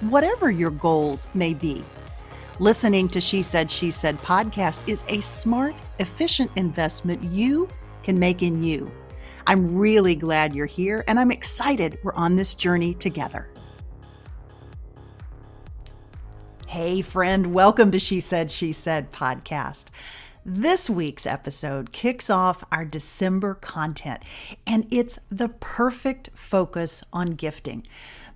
whatever your goals may be. Listening to She Said, She Said podcast is a smart, efficient investment you can make in you. I'm really glad you're here and I'm excited we're on this journey together. Hey, friend, welcome to She Said, She Said podcast. This week's episode kicks off our December content, and it's the perfect focus on gifting.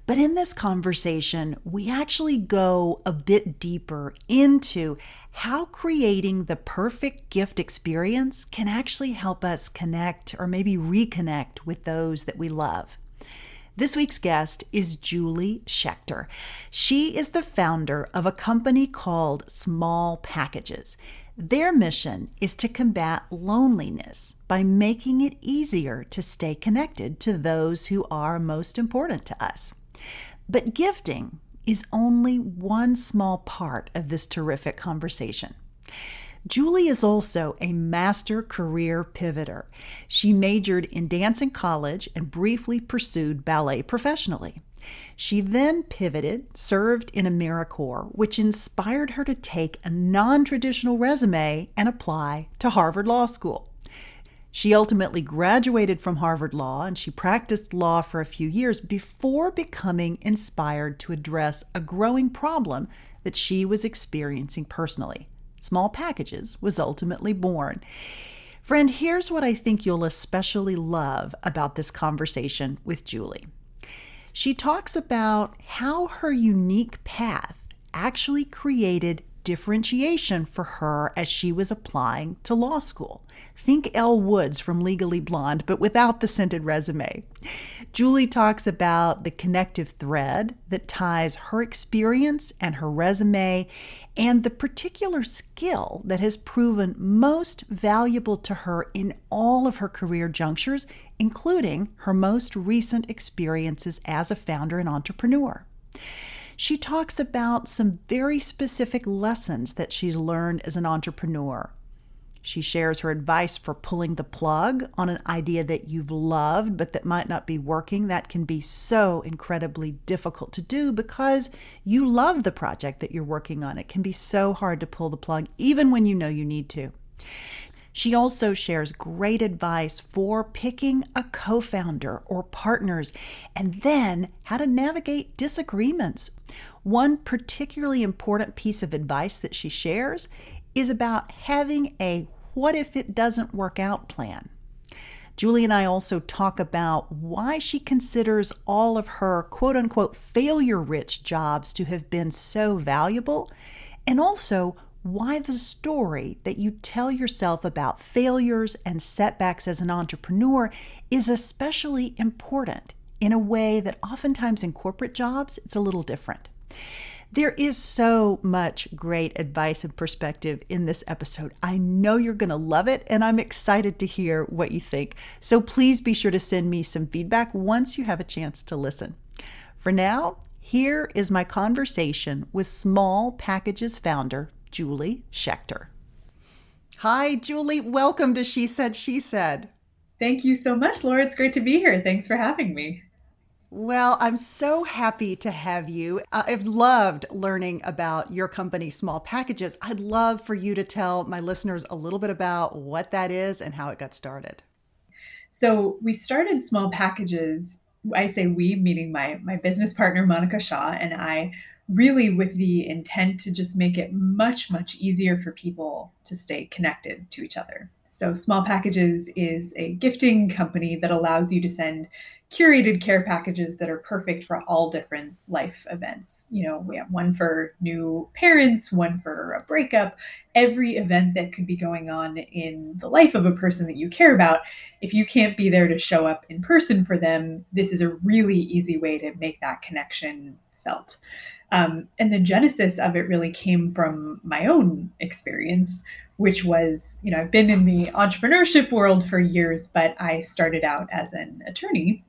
But in this conversation, we actually go a bit deeper into how creating the perfect gift experience can actually help us connect or maybe reconnect with those that we love. This week's guest is Julie Schechter. She is the founder of a company called Small Packages. Their mission is to combat loneliness by making it easier to stay connected to those who are most important to us. But gifting is only one small part of this terrific conversation. Julie is also a master career pivoter. She majored in dance in college and briefly pursued ballet professionally. She then pivoted, served in AmeriCorps, which inspired her to take a non traditional resume and apply to Harvard Law School. She ultimately graduated from Harvard Law and she practiced law for a few years before becoming inspired to address a growing problem that she was experiencing personally. Small Packages was ultimately born. Friend, here's what I think you'll especially love about this conversation with Julie. She talks about how her unique path actually created differentiation for her as she was applying to law school. Think Elle Woods from Legally Blonde, but without the scented resume. Julie talks about the connective thread that ties her experience and her resume and the particular skill that has proven most valuable to her in all of her career junctures, including her most recent experiences as a founder and entrepreneur she talks about some very specific lessons that she's learned as an entrepreneur. She shares her advice for pulling the plug on an idea that you've loved but that might not be working. That can be so incredibly difficult to do because you love the project that you're working on. It can be so hard to pull the plug even when you know you need to. She also shares great advice for picking a co founder or partners and then how to navigate disagreements. One particularly important piece of advice that she shares is about having a what if it doesn't work out plan. Julie and I also talk about why she considers all of her quote unquote failure rich jobs to have been so valuable, and also why the story that you tell yourself about failures and setbacks as an entrepreneur is especially important in a way that oftentimes in corporate jobs it's a little different. There is so much great advice and perspective in this episode. I know you're going to love it, and I'm excited to hear what you think. So please be sure to send me some feedback once you have a chance to listen. For now, here is my conversation with Small Packages founder Julie Schechter. Hi, Julie. Welcome to She Said, She Said. Thank you so much, Laura. It's great to be here. Thanks for having me. Well, I'm so happy to have you. Uh, I've loved learning about your company, Small Packages. I'd love for you to tell my listeners a little bit about what that is and how it got started. So, we started Small Packages I say we, meaning my my business partner Monica Shaw and I, really with the intent to just make it much much easier for people to stay connected to each other. So Small Packages is a gifting company that allows you to send curated care packages that are perfect for all different life events. You know, we have one for new parents, one for a breakup, every event that could be going on in the life of a person that you care about. If you can't be there to show up in person for them, this is a really easy way to make that connection felt. Um, and the genesis of it really came from my own experience, which was, you know, I've been in the entrepreneurship world for years, but I started out as an attorney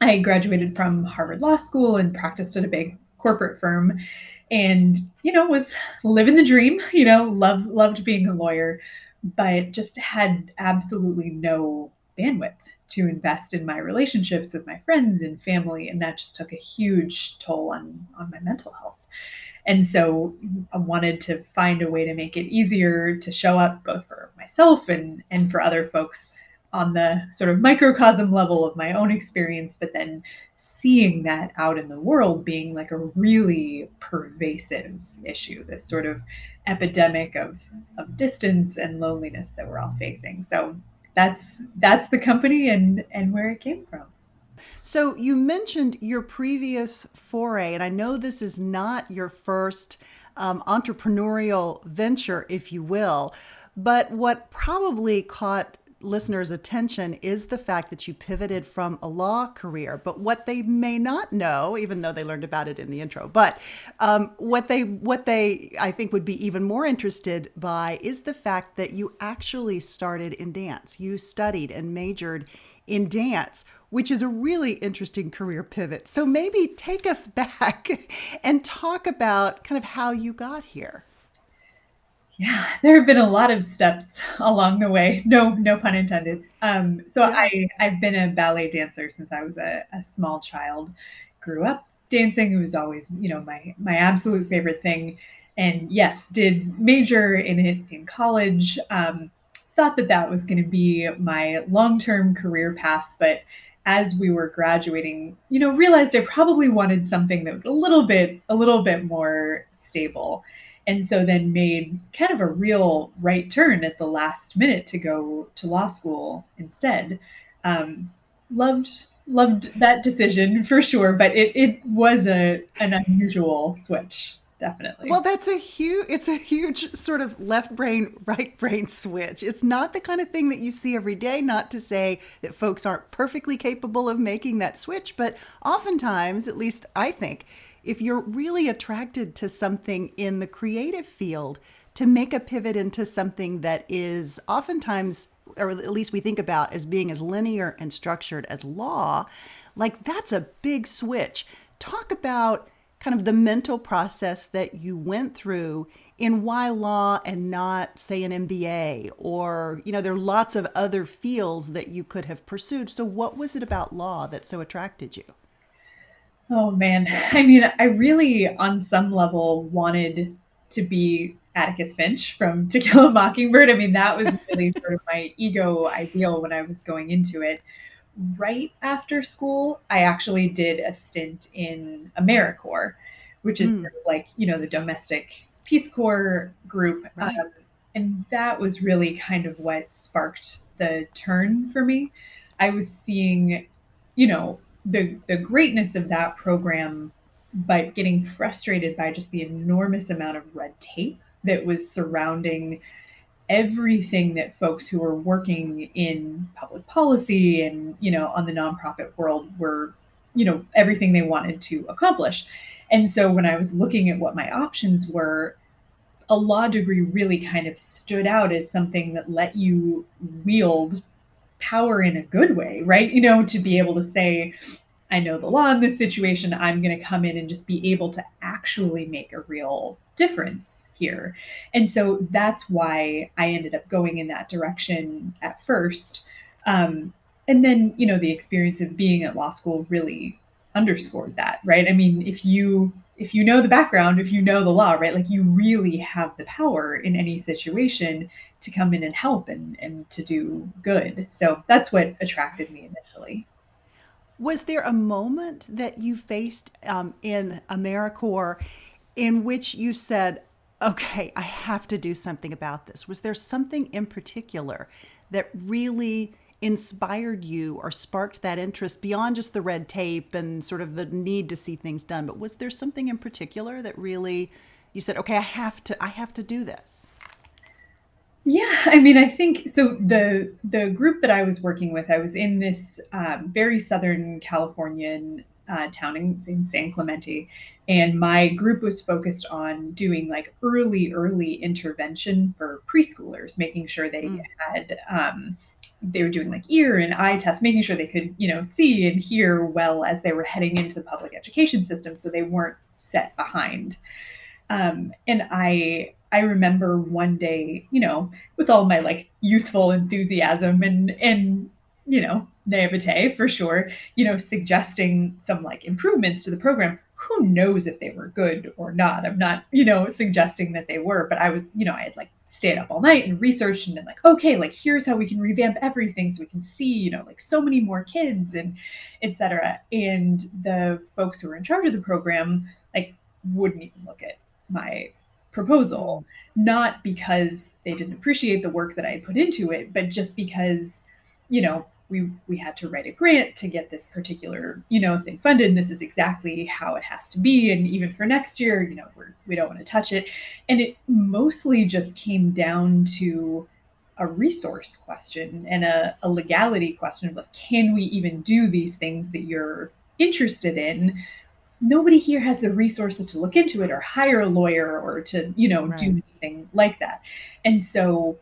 I graduated from Harvard Law School and practiced at a big corporate firm and you know was living the dream you know loved loved being a lawyer but just had absolutely no bandwidth to invest in my relationships with my friends and family and that just took a huge toll on on my mental health. And so i wanted to find a way to make it easier to show up both for myself and and for other folks on the sort of microcosm level of my own experience, but then seeing that out in the world being like a really pervasive issue, this sort of epidemic of, of distance and loneliness that we're all facing. So that's that's the company and and where it came from. So you mentioned your previous foray, and I know this is not your first um, entrepreneurial venture, if you will. But what probably caught listeners' attention is the fact that you pivoted from a law career. But what they may not know, even though they learned about it in the intro, but um, what they what they I think would be even more interested by is the fact that you actually started in dance. You studied and majored in dance, which is a really interesting career pivot. So maybe take us back and talk about kind of how you got here. Yeah, there have been a lot of steps along the way. No, no pun intended. Um, so yeah. I I've been a ballet dancer since I was a, a small child. Grew up dancing. It was always you know my my absolute favorite thing. And yes, did major in it in college. Um, thought that that was going to be my long term career path, but as we were graduating, you know, realized I probably wanted something that was a little bit a little bit more stable and so then made kind of a real right turn at the last minute to go to law school instead. Um, loved loved that decision for sure, but it, it was a an unusual switch definitely. Well, that's a huge it's a huge sort of left brain right brain switch. It's not the kind of thing that you see every day, not to say that folks aren't perfectly capable of making that switch, but oftentimes, at least I think, if you're really attracted to something in the creative field, to make a pivot into something that is oftentimes, or at least we think about as being as linear and structured as law, like that's a big switch. Talk about kind of the mental process that you went through in why law and not say an MBA or you know there are lots of other fields that you could have pursued so what was it about law that so attracted you Oh man. I mean, I really, on some level, wanted to be Atticus Finch from To Kill a Mockingbird. I mean, that was really sort of my ego ideal when I was going into it. Right after school, I actually did a stint in AmeriCorps, which is mm. sort of like, you know, the domestic Peace Corps group. Right. Um, and that was really kind of what sparked the turn for me. I was seeing, you know, the the greatness of that program but getting frustrated by just the enormous amount of red tape that was surrounding everything that folks who were working in public policy and you know on the nonprofit world were you know everything they wanted to accomplish and so when i was looking at what my options were a law degree really kind of stood out as something that let you wield power in a good way, right? You know, to be able to say, I know the law in this situation, I'm going to come in and just be able to actually make a real difference here. And so that's why I ended up going in that direction at first. Um, and then, you know, the experience of being at law school really underscored that, right? I mean, if you if you know the background, if you know the law, right, like you really have the power in any situation to come in and help and, and to do good. So that's what attracted me initially. Was there a moment that you faced um, in AmeriCorps in which you said, okay, I have to do something about this? Was there something in particular that really inspired you or sparked that interest beyond just the red tape and sort of the need to see things done? But was there something in particular that really you said, okay, I have to, I have to do this? Yeah, I mean, I think so. The the group that I was working with, I was in this um, very southern Californian uh, town in, in San Clemente, and my group was focused on doing like early, early intervention for preschoolers, making sure they mm. had. Um, they were doing like ear and eye tests, making sure they could, you know, see and hear well as they were heading into the public education system, so they weren't set behind. Um, and I I remember one day, you know, with all my like youthful enthusiasm and and you know naivete for sure, you know, suggesting some like improvements to the program. Who knows if they were good or not? I'm not, you know, suggesting that they were, but I was, you know, I had like stayed up all night and researched and been like, okay, like here's how we can revamp everything so we can see, you know, like so many more kids and etc. And the folks who were in charge of the program like wouldn't even look at my proposal, mm-hmm. not because they didn't appreciate the work that I had put into it, but just because, you know, we we had to write a grant to get this particular, you know, thing funded. And this is exactly how it has to be. And even for next year, you know, we're we don't want to touch it. And it mostly just came down to a resource question and a, a legality question of like, can we even do these things that you're interested in nobody here has the resources to look into it or hire a lawyer or to you know right. do anything like that. And so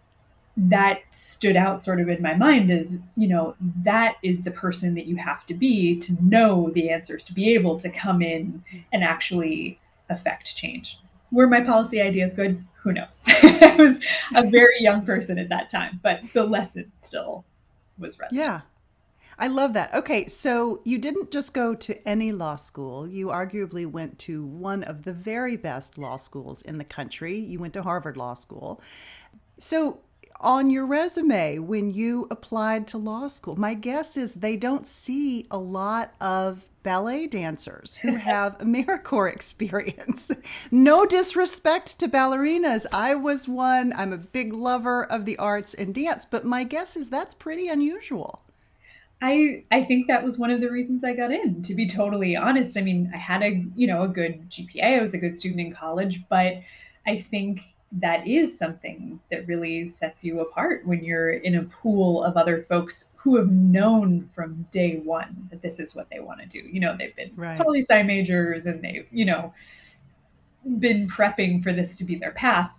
that stood out sort of in my mind as you know that is the person that you have to be to know the answers to be able to come in and actually affect change. Were my policy ideas good? Who knows? I was a very young person at that time but the lesson still was resonant. yeah I love that. Okay, so you didn't just go to any law school. You arguably went to one of the very best law schools in the country. You went to Harvard Law School. So, on your resume, when you applied to law school, my guess is they don't see a lot of ballet dancers who have AmeriCorps experience. no disrespect to ballerinas. I was one. I'm a big lover of the arts and dance, but my guess is that's pretty unusual. I I think that was one of the reasons I got in. To be totally honest, I mean, I had a you know a good GPA. I was a good student in college, but I think that is something that really sets you apart when you're in a pool of other folks who have known from day one that this is what they want to do. You know, they've been right. poli sci majors and they've you know been prepping for this to be their path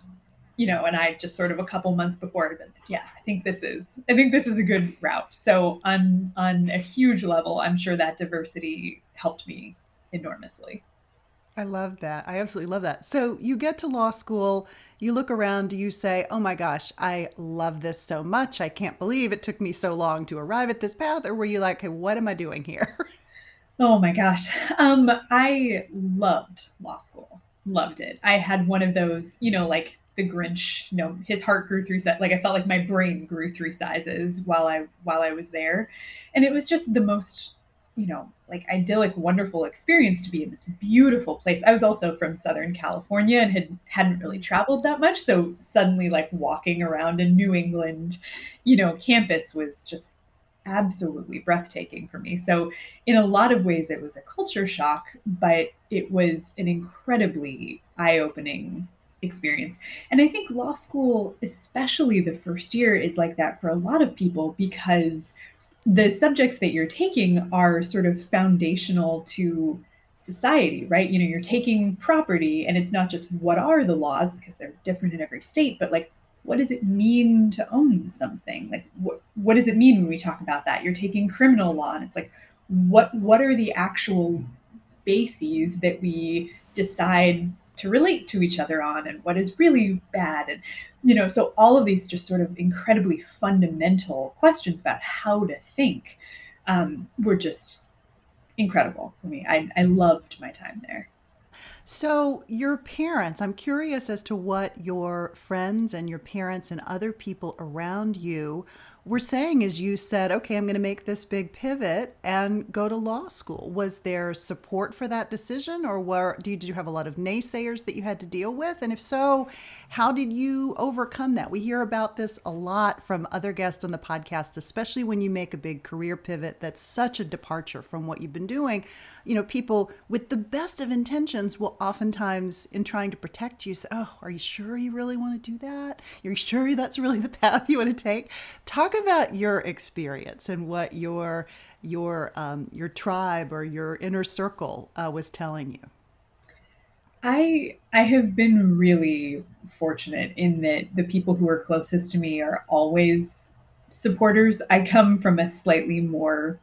you know, and I just sort of a couple months before had been like, yeah, I think this is, I think this is a good route. So on on a huge level, I'm sure that diversity helped me enormously. I love that. I absolutely love that. So you get to law school, you look around, you say, oh my gosh, I love this so much. I can't believe it took me so long to arrive at this path. Or were you like, hey, what am I doing here? Oh my gosh. Um, I loved law school. Loved it. I had one of those, you know, like the Grinch, you know, his heart grew three sizes. Like I felt like my brain grew three sizes while I while I was there, and it was just the most, you know, like idyllic, wonderful experience to be in this beautiful place. I was also from Southern California and had hadn't really traveled that much, so suddenly like walking around a New England, you know, campus was just absolutely breathtaking for me. So, in a lot of ways, it was a culture shock, but it was an incredibly eye opening experience. And I think law school, especially the first year, is like that for a lot of people because the subjects that you're taking are sort of foundational to society, right? You know, you're taking property and it's not just what are the laws because they're different in every state, but like what does it mean to own something? Like what what does it mean when we talk about that? You're taking criminal law and it's like what what are the actual bases that we decide to relate to each other on and what is really bad and you know so all of these just sort of incredibly fundamental questions about how to think um, were just incredible for me. I, I loved my time there. So, your parents, I'm curious as to what your friends and your parents and other people around you were saying is you said, okay, I'm going to make this big pivot and go to law school. Was there support for that decision, or were, did you have a lot of naysayers that you had to deal with? And if so, how did you overcome that? We hear about this a lot from other guests on the podcast, especially when you make a big career pivot that's such a departure from what you've been doing. You know, people with the best of intentions will oftentimes, in trying to protect you, say, Oh, are you sure you really want to do that? Are you sure that's really the path you want to take? Talk talk about your experience and what your your um, your tribe or your inner circle uh, was telling you. I I have been really fortunate in that the people who are closest to me are always supporters. I come from a slightly more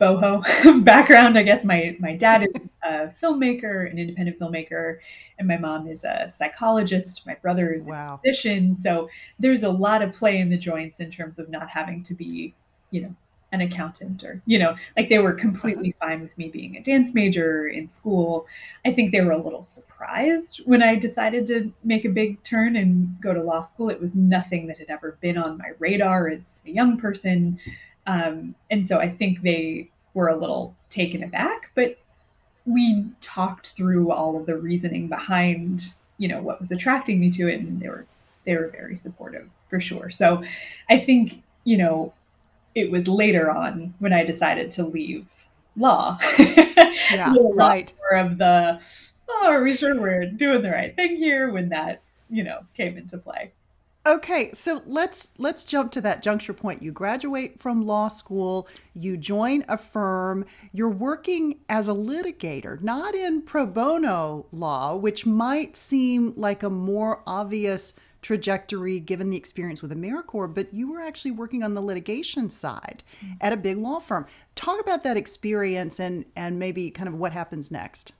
boho background. I guess my my dad is a filmmaker, an independent filmmaker, and my mom is a psychologist. My brother is wow. a physician. So there's a lot of play in the joints in terms of not having to be, you know, an accountant or you know like they were completely uh-huh. fine with me being a dance major in school i think they were a little surprised when i decided to make a big turn and go to law school it was nothing that had ever been on my radar as a young person um, and so I think they were a little taken aback, but we talked through all of the reasoning behind, you know, what was attracting me to it, and they were they were very supportive for sure. So I think, you know, it was later on when I decided to leave law. yeah, right. More of the, oh, are we sure we're doing the right thing here? When that, you know, came into play. Okay, so let's let's jump to that juncture point. You graduate from law school, you join a firm, you're working as a litigator, not in pro bono law, which might seem like a more obvious trajectory given the experience with AmeriCorps, but you were actually working on the litigation side mm-hmm. at a big law firm. Talk about that experience and and maybe kind of what happens next.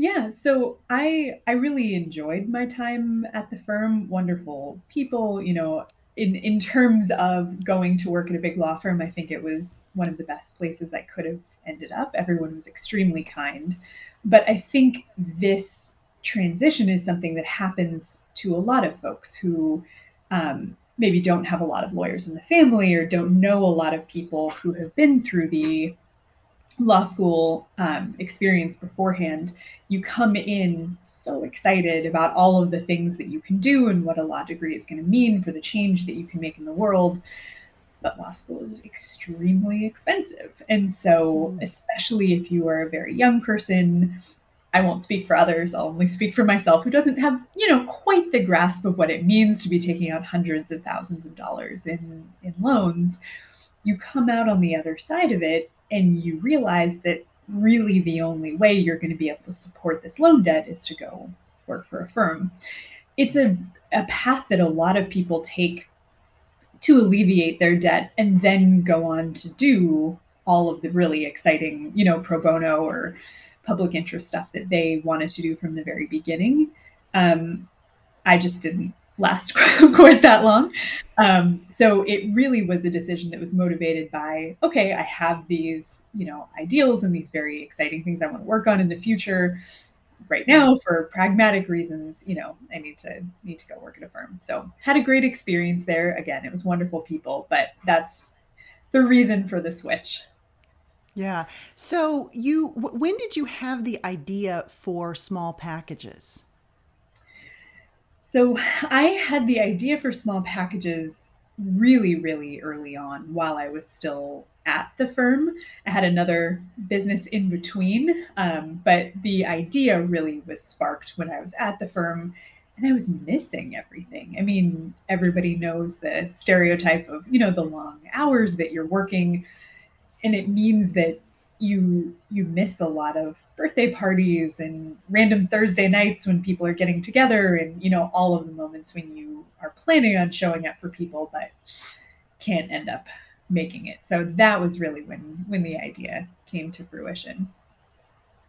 Yeah, so I I really enjoyed my time at the firm. Wonderful people, you know, in in terms of going to work at a big law firm, I think it was one of the best places I could have ended up. Everyone was extremely kind. But I think this transition is something that happens to a lot of folks who um, maybe don't have a lot of lawyers in the family or don't know a lot of people who have been through the law school um, experience beforehand, you come in so excited about all of the things that you can do and what a law degree is going to mean for the change that you can make in the world. But law school is extremely expensive. And so, mm. especially if you are a very young person, I won't speak for others, I'll only speak for myself, who doesn't have, you know, quite the grasp of what it means to be taking out hundreds of thousands of dollars in, in loans. You come out on the other side of it and you realize that really the only way you're going to be able to support this loan debt is to go work for a firm. It's a, a path that a lot of people take to alleviate their debt and then go on to do all of the really exciting, you know, pro bono or public interest stuff that they wanted to do from the very beginning. Um, I just didn't last quite that long. Um, so it really was a decision that was motivated by, okay, I have these, you know, ideals and these very exciting things I want to work on in the future. Right now, for pragmatic reasons, you know, I need to need to go work at a firm. So had a great experience there. Again, it was wonderful people, but that's the reason for the switch. Yeah. So you, when did you have the idea for small packages? So I had the idea for small packages really, really early on while I was still at the firm. I had another business in between, um, but the idea really was sparked when I was at the firm and I was missing everything. I mean, everybody knows the stereotype of, you know, the long hours that you're working. And it means that you you miss a lot of birthday parties and random Thursday nights when people are getting together and you know all of the moments when you are planning on showing up for people but can't end up making it. So that was really when when the idea came to fruition.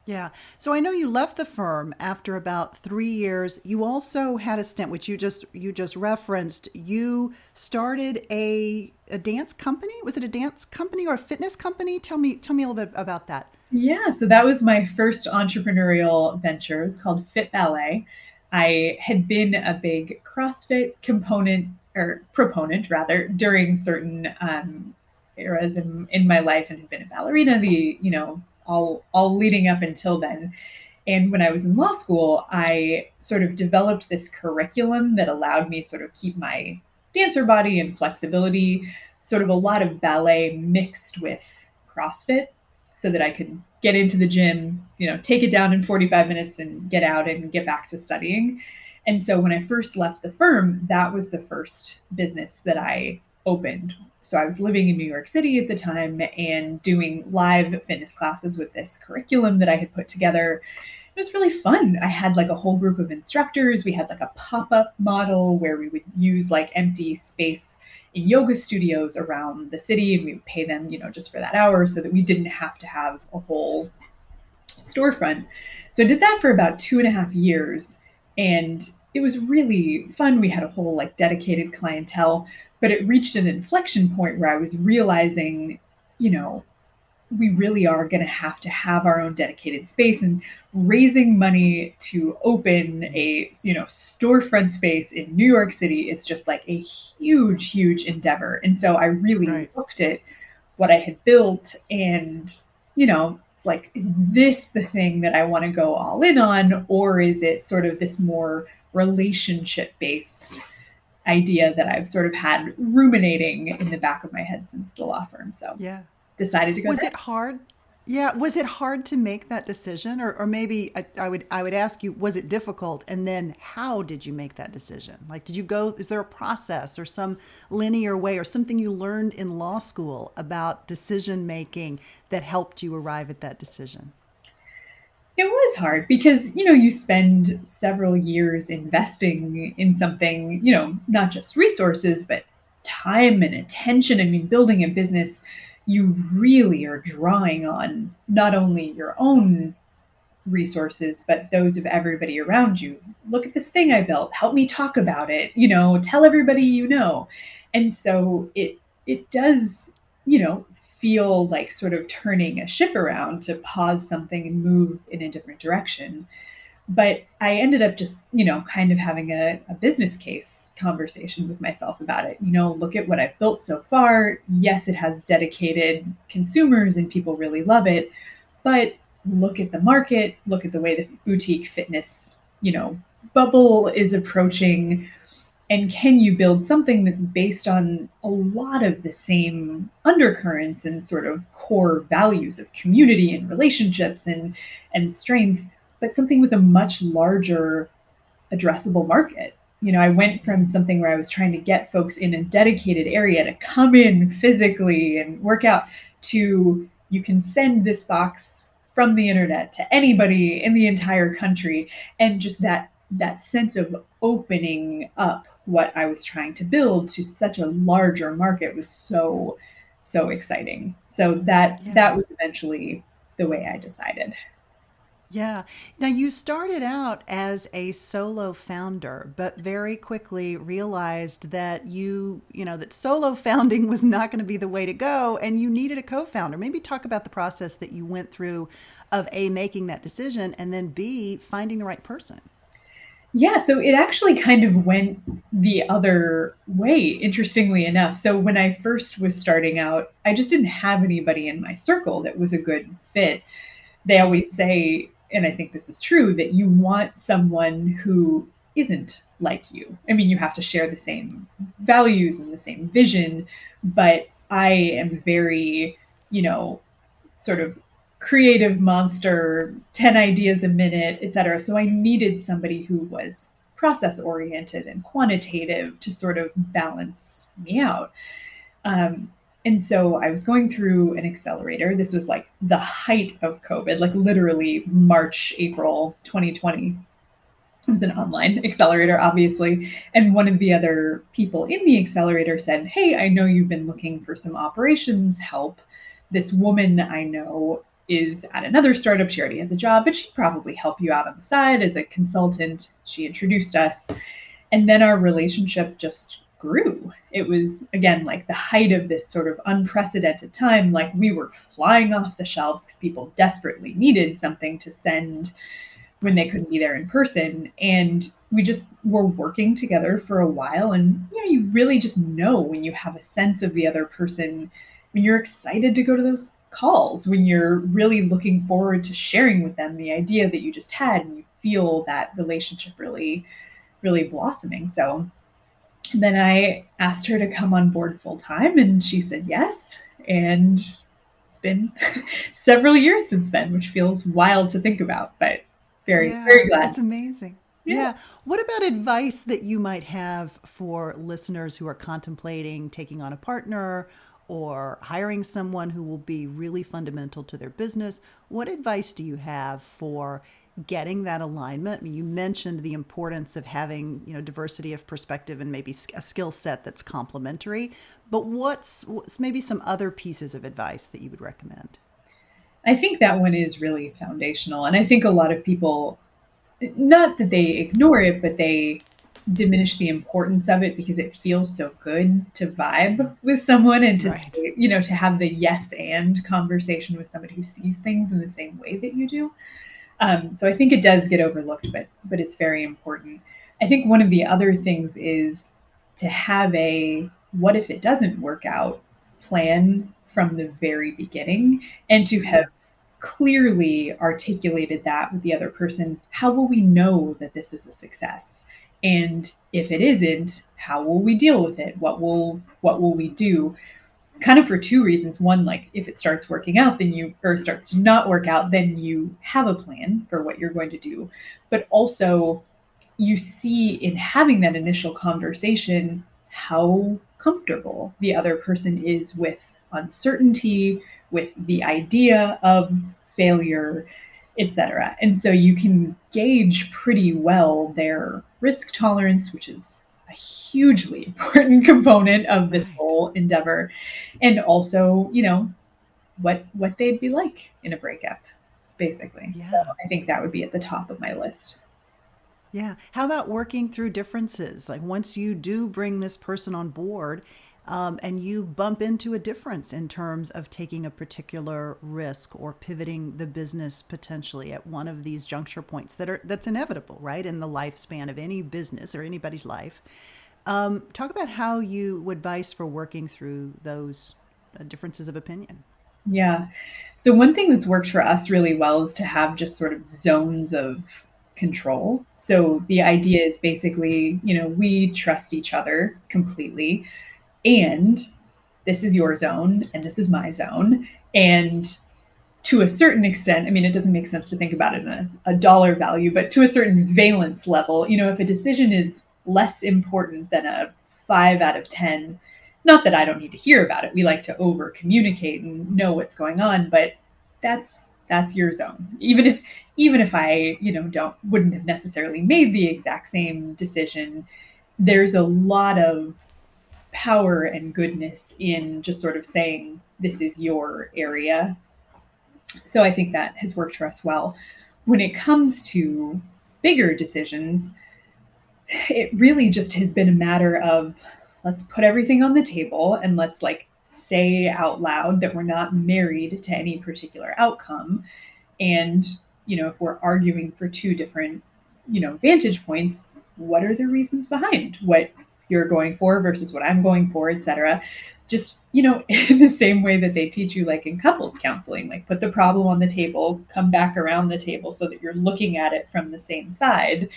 Yeah. So I know you left the firm after about 3 years. You also had a stint which you just you just referenced. You started a a dance company? Was it a dance company or a fitness company? Tell me tell me a little bit about that. Yeah, so that was my first entrepreneurial venture. It was called Fit Ballet. I had been a big CrossFit component or proponent rather during certain um, eras in, in my life and had been a ballerina the you know all all leading up until then. And when i was in law school i sort of developed this curriculum that allowed me sort of keep my dancer body and flexibility sort of a lot of ballet mixed with crossfit so that i could get into the gym you know take it down in 45 minutes and get out and get back to studying. And so when i first left the firm that was the first business that i opened so I was living in New York City at the time and doing live fitness classes with this curriculum that I had put together. It was really fun. I had like a whole group of instructors. We had like a pop up model where we would use like empty space in yoga studios around the city and we would pay them, you know, just for that hour so that we didn't have to have a whole storefront. So I did that for about two and a half years and it was really fun. We had a whole like dedicated clientele, but it reached an inflection point where I was realizing, you know, we really are going to have to have our own dedicated space and raising money to open a you know storefront space in New York City is just like a huge huge endeavor and so I really right. looked at what I had built and you know it's like is this the thing that I want to go all in on or is it sort of this more relationship based idea that I've sort of had ruminating in the back of my head since the law firm. So yeah, decided to go. Was there. it hard? Yeah, was it hard to make that decision, or, or maybe I, I, would I would ask you, was it difficult, and then how did you make that decision? Like, did you go? Is there a process or some linear way, or something you learned in law school about decision making that helped you arrive at that decision? It was hard because, you know, you spend several years investing in something, you know, not just resources, but time and attention. I mean, building a business, you really are drawing on not only your own resources, but those of everybody around you. Look at this thing I built. Help me talk about it. You know, tell everybody you know. And so it it does, you know, feel like sort of turning a ship around to pause something and move in a different direction. But I ended up just, you know, kind of having a, a, business case conversation with myself about it. You know, look at what I've built so far. Yes, it has dedicated consumers and people really love it. But look at the market, look at the way the boutique fitness, you know, bubble is approaching and can you build something that's based on a lot of the same undercurrents and sort of core values of community and relationships and and strength but something with a much larger addressable market? You know i went from something where i was trying to get folks in a dedicated area to come in physically and work out to you can send this box from the internet to anybody in the entire country and just that that sense of opening up what I was trying to build to such a larger market was so so exciting. So that yeah. that was eventually the way I decided. Yeah. Now you started out as a solo founder, but very quickly realized that you, you know, that solo founding was not going to be the way to go and you needed a co-founder. Maybe talk about the process that you went through of A making that decision and then B finding the right person. Yeah, so it actually kind of went the other way, interestingly enough. So when I first was starting out, I just didn't have anybody in my circle that was a good fit. They always say, and I think this is true, that you want someone who isn't like you. I mean, you have to share the same values and the same vision, but I am very, you know, sort of creative monster 10 ideas a minute etc so i needed somebody who was process oriented and quantitative to sort of balance me out um, and so i was going through an accelerator this was like the height of covid like literally march april 2020 it was an online accelerator, obviously. And one of the other people in the accelerator said, Hey, I know you've been looking for some operations help. This woman I know is at another startup. She already has a job, but she'd probably help you out on the side as a consultant. She introduced us. And then our relationship just grew. It was, again, like the height of this sort of unprecedented time. Like we were flying off the shelves because people desperately needed something to send when they couldn't be there in person. And we just were working together for a while. And you know, you really just know when you have a sense of the other person, when you're excited to go to those calls, when you're really looking forward to sharing with them the idea that you just had and you feel that relationship really, really blossoming. So then I asked her to come on board full time and she said yes. And it's been several years since then, which feels wild to think about, but very, yeah, very glad. That's amazing. Yeah. yeah. What about advice that you might have for listeners who are contemplating taking on a partner or hiring someone who will be really fundamental to their business? What advice do you have for getting that alignment? I mean, you mentioned the importance of having, you know, diversity of perspective and maybe a skill set that's complementary, but what's, what's maybe some other pieces of advice that you would recommend? I think that one is really foundational. And I think a lot of people, not that they ignore it, but they diminish the importance of it because it feels so good to vibe with someone and to right. say, you know to have the yes and conversation with somebody who sees things in the same way that you do um, so i think it does get overlooked but but it's very important i think one of the other things is to have a what if it doesn't work out plan from the very beginning and to have clearly articulated that with the other person, how will we know that this is a success? And if it isn't, how will we deal with it? What will what will we do? Kind of for two reasons. One, like if it starts working out, then you or starts to not work out, then you have a plan for what you're going to do. But also you see in having that initial conversation how comfortable the other person is with uncertainty, with the idea of failure, etc. And so you can gauge pretty well their risk tolerance, which is a hugely important component of this whole endeavor, and also, you know, what what they'd be like in a breakup, basically. Yeah. So I think that would be at the top of my list. Yeah. How about working through differences? Like once you do bring this person on board um, and you bump into a difference in terms of taking a particular risk or pivoting the business potentially at one of these juncture points that are that's inevitable, right, in the lifespan of any business or anybody's life. Um, talk about how you would advise for working through those uh, differences of opinion. Yeah. So one thing that's worked for us really well is to have just sort of zones of control. So the idea is basically, you know, we trust each other completely and this is your zone and this is my zone and to a certain extent i mean it doesn't make sense to think about it in a, a, dollar value but to a certain valence level you know if a decision is less important than a five out of ten not that i don't need to hear about it. We like to over communicate and know what's going on but that's that's your zone. Even if even if i you know don't wouldn't have necessarily made the exact same decision there's a lot of power and goodness in just sort of saying, this is your area. So I think that has worked for us well. When it comes to bigger decisions, it really just has been a matter of let's put everything on the table and let's like say out loud that we're not married to any particular outcome. And, you know, if we're arguing for two different, you know, vantage points, what are the reasons behind what you're going for versus what I'm going for, etc. Just, you know, in the same way that they teach you like in couples counseling, like put the problem on the table, come back around the table so that you're looking at it from the same side.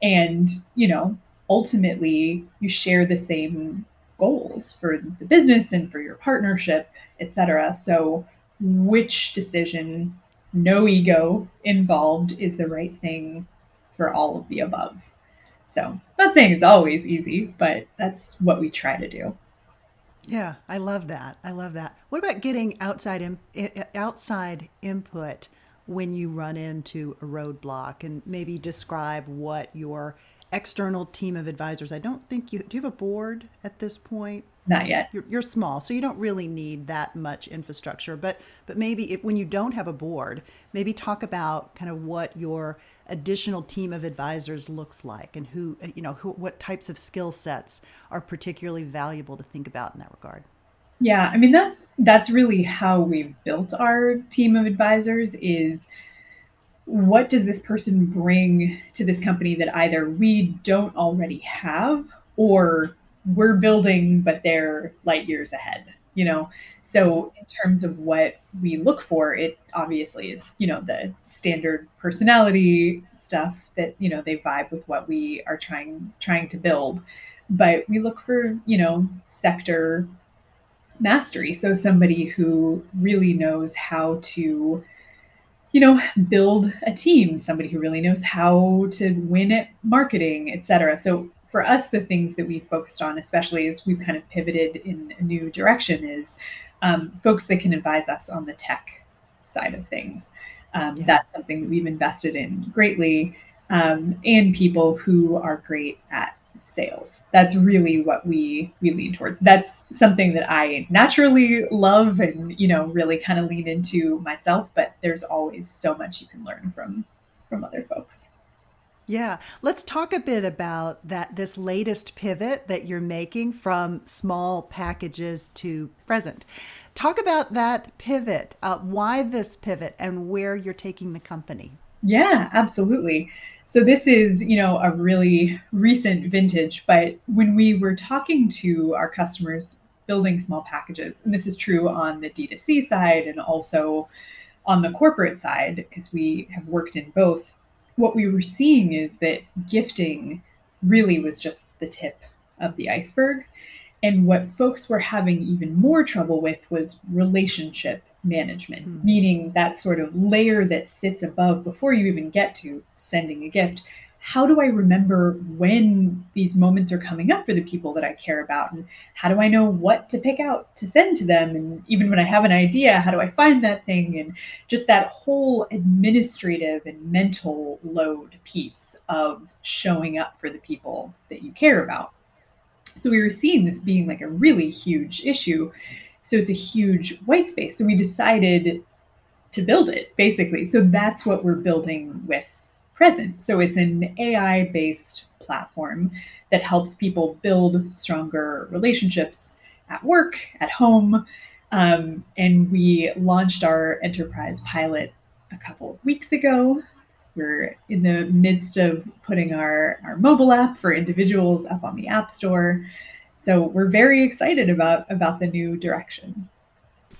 And, you know, ultimately you share the same goals for the business and for your partnership, etc. So which decision, no ego involved, is the right thing for all of the above? So, not saying it's always easy, but that's what we try to do. Yeah, I love that. I love that. What about getting outside in, outside input when you run into a roadblock and maybe describe what your external team of advisors. I don't think you do you have a board at this point? Not yet. You're, you're small, so you don't really need that much infrastructure. But but maybe if, when you don't have a board, maybe talk about kind of what your additional team of advisors looks like and who uh, you know who, what types of skill sets are particularly valuable to think about in that regard. Yeah, I mean that's that's really how we've built our team of advisors is what does this person bring to this company that either we don't already have or we're building, but they're light years ahead? You know, so in terms of what we look for, it obviously is, you know, the standard personality stuff that, you know, they vibe with what we are trying trying to build. But we look for, you know, sector mastery. So somebody who really knows how to you know build a team somebody who really knows how to win at marketing etc so for us the things that we focused on especially as we've kind of pivoted in a new direction is um, folks that can advise us on the tech side of things um, yeah. that's something that we've invested in greatly um, and people who are great at sales. That's really what we we lean towards. That's something that I naturally love and you know really kind of lean into myself, but there's always so much you can learn from from other folks. Yeah, let's talk a bit about that this latest pivot that you're making from small packages to present. Talk about that pivot, uh, why this pivot, and where you're taking the company. Yeah, absolutely. So this is, you know, a really recent vintage, but when we were talking to our customers building small packages, and this is true on the D2C side and also on the corporate side, because we have worked in both, what we were seeing is that gifting really was just the tip of the iceberg. And what folks were having even more trouble with was relationship management, mm. meaning that sort of layer that sits above before you even get to sending a gift. How do I remember when these moments are coming up for the people that I care about? And how do I know what to pick out to send to them? And even when I have an idea, how do I find that thing? And just that whole administrative and mental load piece of showing up for the people that you care about. So we were seeing this being like a really huge issue. So it's a huge white space. So we decided to build it basically. So that's what we're building with Present. So it's an AI based platform that helps people build stronger relationships at work, at home. Um, and we launched our enterprise pilot a couple of weeks ago. We're in the midst of putting our, our mobile app for individuals up on the App Store. So we're very excited about about the new direction.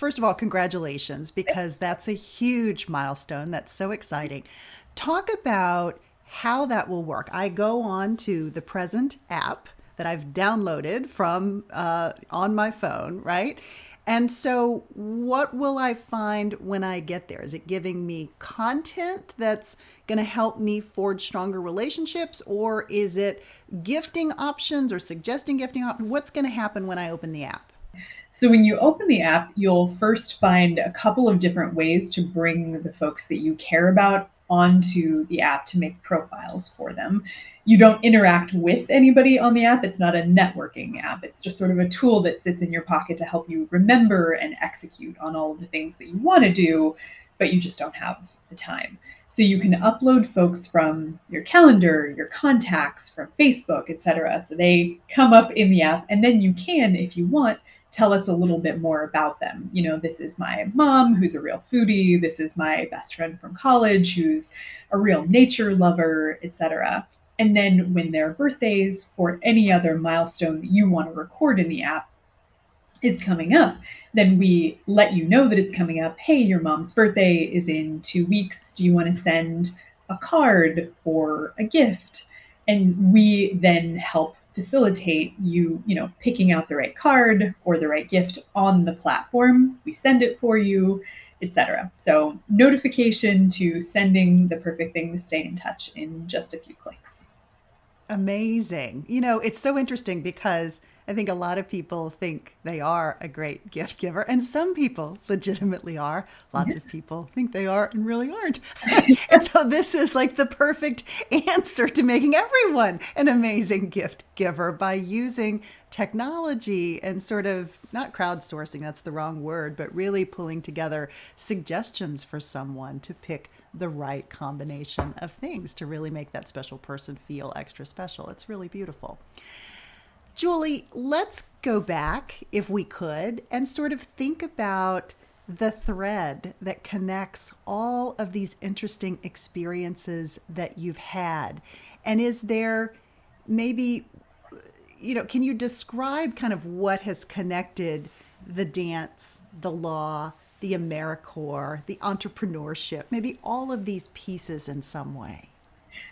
First of all, congratulations because that's a huge milestone. That's so exciting. Talk about how that will work. I go on to the present app that I've downloaded from uh, on my phone, right? And so, what will I find when I get there? Is it giving me content that's going to help me forge stronger relationships, or is it gifting options or suggesting gifting options? What's going to happen when I open the app? So, when you open the app, you'll first find a couple of different ways to bring the folks that you care about onto the app to make profiles for them. You don't interact with anybody on the app. It's not a networking app. It's just sort of a tool that sits in your pocket to help you remember and execute on all of the things that you want to do, but you just don't have the time. So you can upload folks from your calendar, your contacts, from Facebook, etc. So they come up in the app, and then you can, if you want, tell us a little bit more about them. You know, this is my mom who's a real foodie, this is my best friend from college who's a real nature lover, etc. And then when their birthdays or any other milestone that you want to record in the app is coming up, then we let you know that it's coming up. Hey, your mom's birthday is in 2 weeks. Do you want to send a card or a gift? And we then help facilitate you, you know, picking out the right card or the right gift on the platform. We send it for you, etc. So, notification to sending the perfect thing to stay in touch in just a few clicks. Amazing. You know, it's so interesting because I think a lot of people think they are a great gift giver, and some people legitimately are. Lots of people think they are and really aren't. and so, this is like the perfect answer to making everyone an amazing gift giver by using technology and sort of not crowdsourcing, that's the wrong word, but really pulling together suggestions for someone to pick the right combination of things to really make that special person feel extra special. It's really beautiful. Julie, let's go back, if we could, and sort of think about the thread that connects all of these interesting experiences that you've had? And is there maybe, you know, can you describe kind of what has connected the dance, the law, the AmeriCorps, the entrepreneurship, maybe all of these pieces in some way?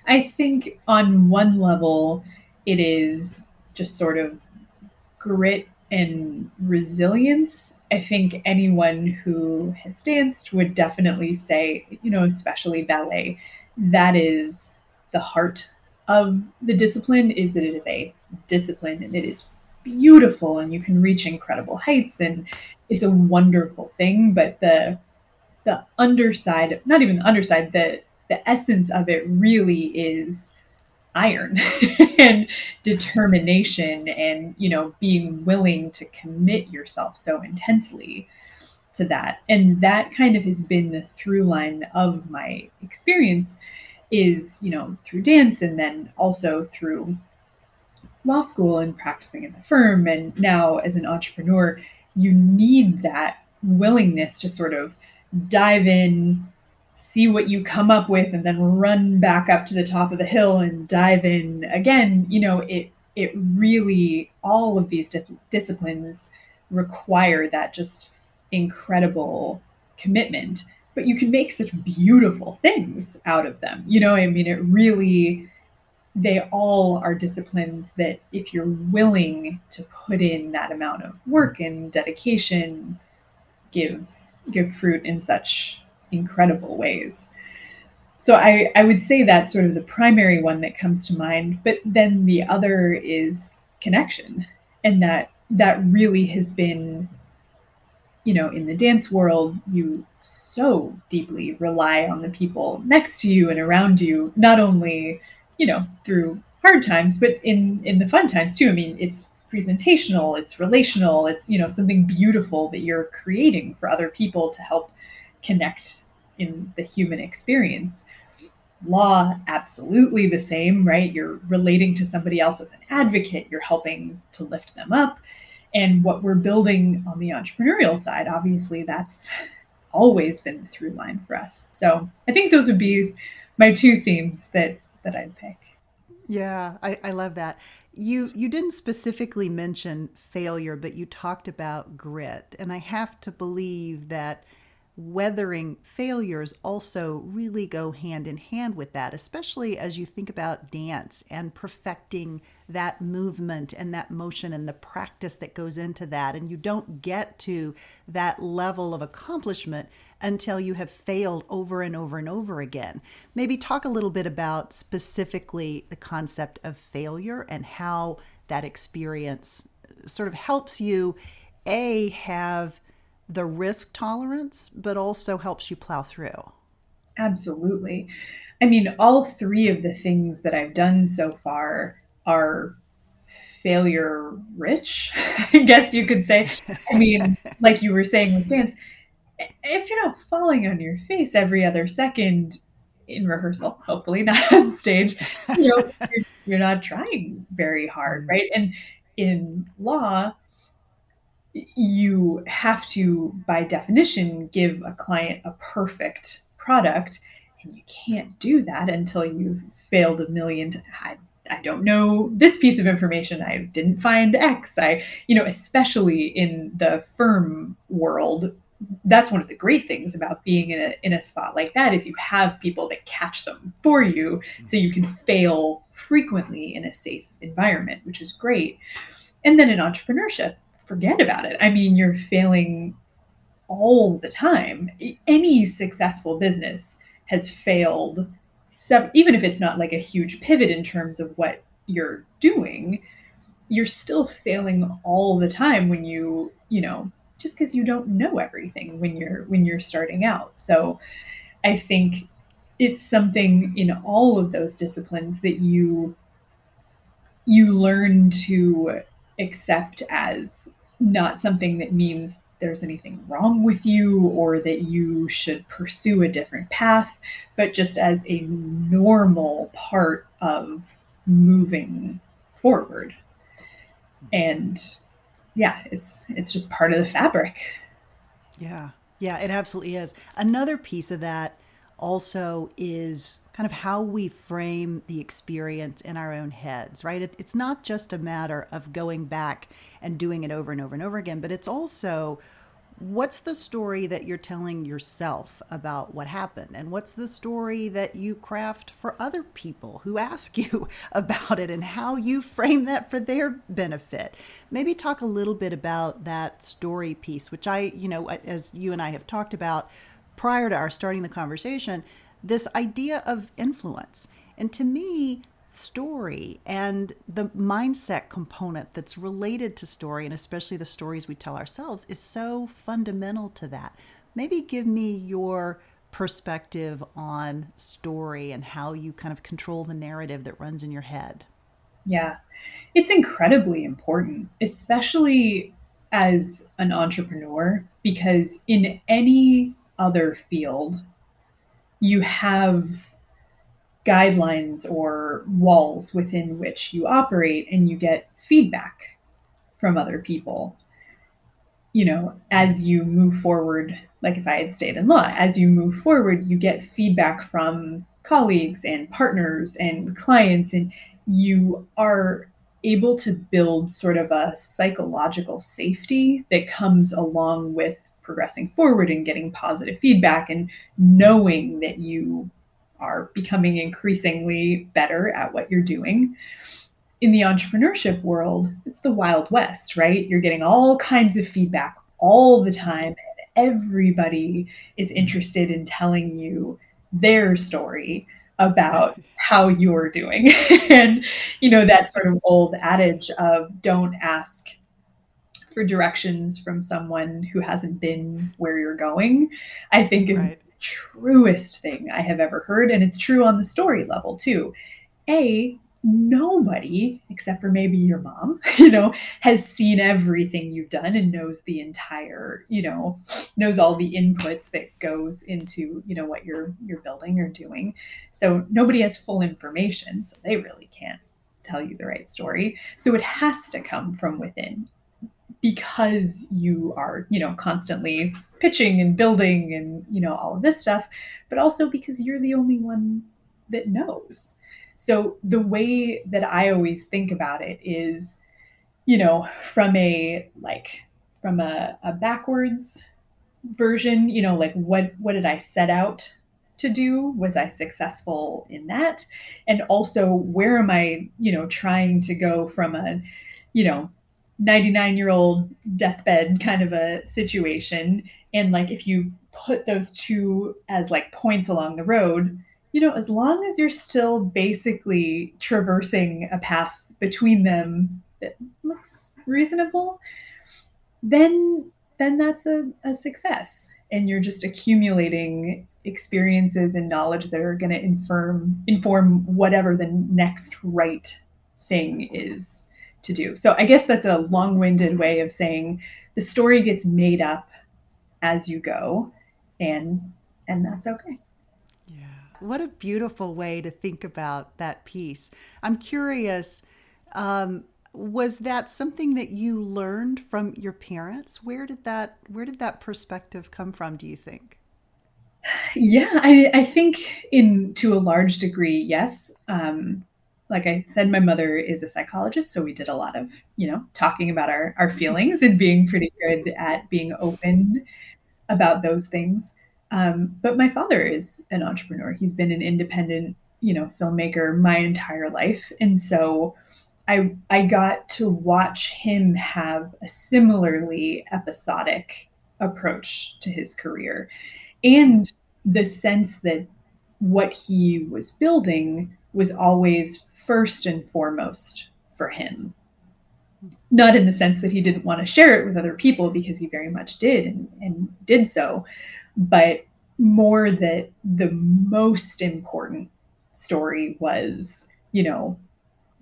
I think on one level, it is just sort of grit and resilience. I think anyone who has danced would definitely say, you know, especially ballet, that is the heart of the discipline is that it is a discipline and it is beautiful and you can reach incredible heights and it's a wonderful thing but the the underside not even the underside the the essence of it really is iron and determination and you know being willing to commit yourself so intensely to that. And that kind of has been the through line of my experience is you know through dance and then also through law school and practicing at the firm. And now as an entrepreneur you need that willingness to sort of dive in see what you come up with and then run back up to the top of the hill and dive in. Again you know it it really all of these di- disciplines require that just incredible commitment but you can make such beautiful things out of them you know? I mean it really they all are disciplines that if you're willing to put in that amount of work and dedication give give fruit in such incredible ways so I, I would say that's sort of the primary one that comes to mind but then the other is connection and that that really has been you know in the dance world you so deeply rely on the people next to you and around you not only you know, through hard times, but in in the fun times too. I mean, it's presentational, it's relational, it's you know something beautiful that you're creating for other people to help connect in the human experience. Law, absolutely the same, right? You're relating to somebody else as an advocate, you're helping to lift them up. And what we're building on the entrepreneurial side, obviously, that's always been the through line for us. So I think those would be my two themes that that I'd pick. Yeah, I, I love that. You you didn't specifically mention failure, but you talked about grit, and I have to believe that weathering failures also really go hand in hand with that, especially as you think about dance and perfecting that movement and that motion and the practice that goes into that. And you don't get to that level of accomplishment until you have failed over and over and over again. Maybe talk a little bit about specifically the concept of failure and how that experience sort of helps you, A, have the risk tolerance, but also helps you plow through. Absolutely. I mean, all three of the things that I've done so far are failure rich, I guess you could say. I mean, like you were saying with dance, if you're not falling on your face every other second in rehearsal, hopefully not on stage, you know, you're, you're not trying very hard, mm. right? And in law, you have to, by definition, give a client a perfect product. And you can't do that until you've failed a million. I I don't know this piece of information. I didn't find X. I, you know, especially in the firm world, that's one of the great things about being in a in a spot like that is you have people that catch them for you so you can fail frequently in a safe environment which is great and then in entrepreneurship forget about it. I mean, you're failing all the time. Any successful business has failed, even if it's not like a huge pivot in terms of what you're doing, you're still failing all the time when you, you know, just because you don't know everything when you're when you're starting out. So I think it's something in all of those disciplines that you you learn to accept as not something that means there's anything wrong with you or that you should pursue a different path, but just as a normal part of moving forward. And yeah, it's it's just part of the fabric. Yeah. Yeah, it absolutely is. Another piece of that also is kind of how we frame the experience in our own heads, right? It, it's not just a matter of going back and doing it over and over and over again, but it's also what's the story that you're telling yourself about what happened and what's the story that you craft for other people who ask you about it and how you frame that for their benefit maybe talk a little bit about that story piece which i you know as you and i have talked about prior to our starting the conversation this idea of influence and to me story and the mindset component that's related to story, and especially the stories we tell ourselves, is so fundamental to that. Maybe give me your perspective on story and how you kind of control the narrative that runs in your head. Yeah, it's incredibly important, especially as an entrepreneur, because in any other field, you have guidelines or walls within which you operate and you get feedback from other people. You know as you move forward like if i had stayed in law as you move forward you get feedback from colleagues and partners and clients and you are able to build sort of a psychological safety that comes along with progressing forward and getting positive feedback and knowing that you are becoming increasingly better at what you're doing. In the entrepreneurship world, it's the Wild West, right? You're getting all kinds of feedback all the time, and everybody is interested in telling you their story about how you're doing. and, you know, that sort of old adage of don't ask for directions from someone who hasn't been where you're going, I think is right truest thing I have ever heard. And it's true on the story level too. A, nobody except for maybe your mom you know has seen everything you've done and knows the entire you know knows all the inputs that goes into you know what you're you're building or doing so nobody has full information so they really can't tell you the right story so it has to come from within because you are, you know, constantly pitching and building and, you know, all of this stuff, but also because you're the only one that knows. So the way that I always think about it is, you know, from a like from a, a backwards version, you know, like what what did I set out to do? Was I successful in that? And also where am I, you know, trying to go from a, you know, 99 year old deathbed kind of a situation. And like if you put those two as like points along the road you know as long as you're still basically traversing a path between them that looks reasonable then then that's a, a success. And you're just accumulating experiences and knowledge that are going to inform inform whatever the next right thing is to do. So I guess that's a long-winded way of saying the story gets made up as you go and and that's okay. Yeah. What a beautiful way to think about that piece. I'm curious um, was that something that you learned from your parents? Where did that where did that perspective come from, do you think? Yeah, I, I think in to a large degree, yes. Um, like I said, my mother is a psychologist, so we did a lot of, you know, talking about our, our feelings and being pretty good at being open about those things. Um, but my father is an entrepreneur. He's been an independent, you know, filmmaker my entire life. And so I I got to watch him have a similarly episodic approach to his career. And the sense that what he was building was always first and foremost for him. Not in the sense that he didn't want to share it with other people, because he very much did and, and did so, but more that the most important story was, you know,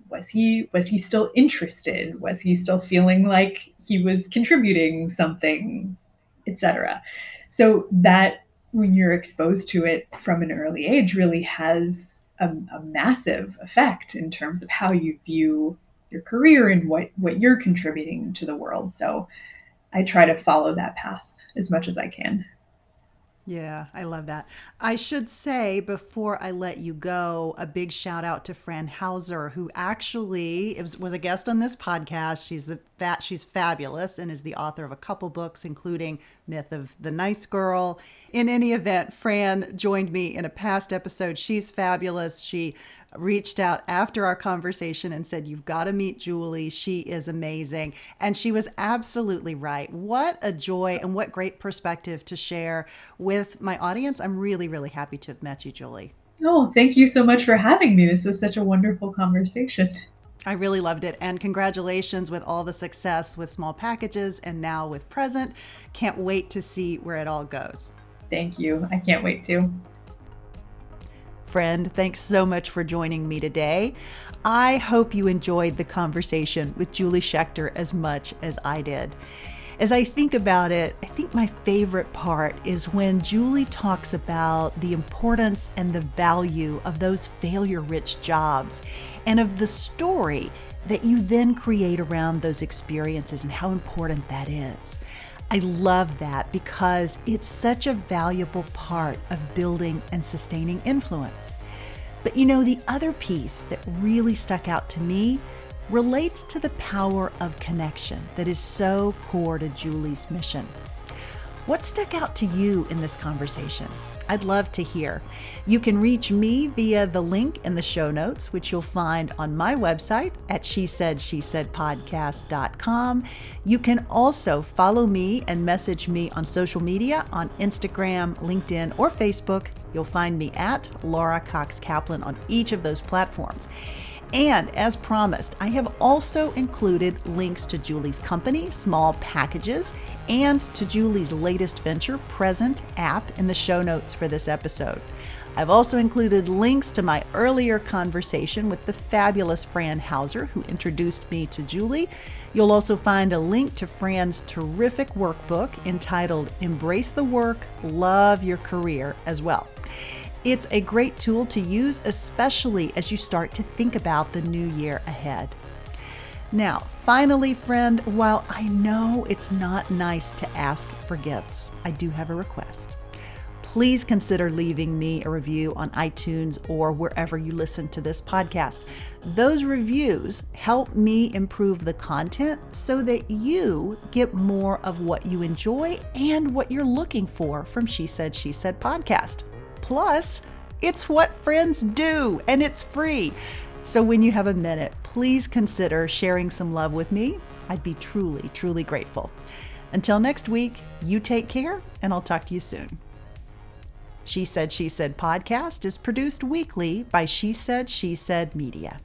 was he was he still interested? Was he still feeling like he was contributing something, etc. So that when you're exposed to it from an early age really has a, a massive effect in terms of how you view your career and what what you're contributing to the world. So I try to follow that path as much as I can. Yeah, I love that. I should say before I let you go, a big shout out to Fran Hauser, who actually was, was a guest on this podcast. She's the fat, she's fabulous, and is the author of a couple books, including Myth of the Nice Girl. In any event, Fran joined me in a past episode. She's fabulous. She reached out after our conversation and said, You've got to meet Julie. She is amazing. And she was absolutely right. What a joy and what great perspective to share with my audience. I'm really, really happy to have met you, Julie. Oh, thank you so much for having me. This was such a wonderful conversation. I really loved it. And congratulations with all the success with small packages and now with present. Can't wait to see where it all goes. Thank you. I can't wait to. Friend, thanks so much for joining me today. I hope you enjoyed the conversation with Julie Schechter as much as I did. As I think about it, I think my favorite part is when Julie talks about the importance and the value of those failure rich jobs and of the story that you then create around those experiences and how important that is. I love that because it's such a valuable part of building and sustaining influence. But you know, the other piece that really stuck out to me relates to the power of connection that is so core to Julie's mission. What stuck out to you in this conversation? I'd love to hear. You can reach me via the link in the show notes, which you'll find on my website at she said she said podcast.com. You can also follow me and message me on social media on Instagram, LinkedIn, or Facebook. You'll find me at Laura Cox Kaplan on each of those platforms. And as promised, I have also included links to Julie's company, Small Packages, and to Julie's latest venture, Present app, in the show notes for this episode. I've also included links to my earlier conversation with the fabulous Fran Hauser, who introduced me to Julie. You'll also find a link to Fran's terrific workbook entitled Embrace the Work, Love Your Career as well. It's a great tool to use, especially as you start to think about the new year ahead. Now, finally, friend, while I know it's not nice to ask for gifts, I do have a request. Please consider leaving me a review on iTunes or wherever you listen to this podcast. Those reviews help me improve the content so that you get more of what you enjoy and what you're looking for from She Said, She Said podcast. Plus, it's what friends do and it's free. So when you have a minute, please consider sharing some love with me. I'd be truly, truly grateful. Until next week, you take care and I'll talk to you soon. She Said, She Said podcast is produced weekly by She Said, She Said Media.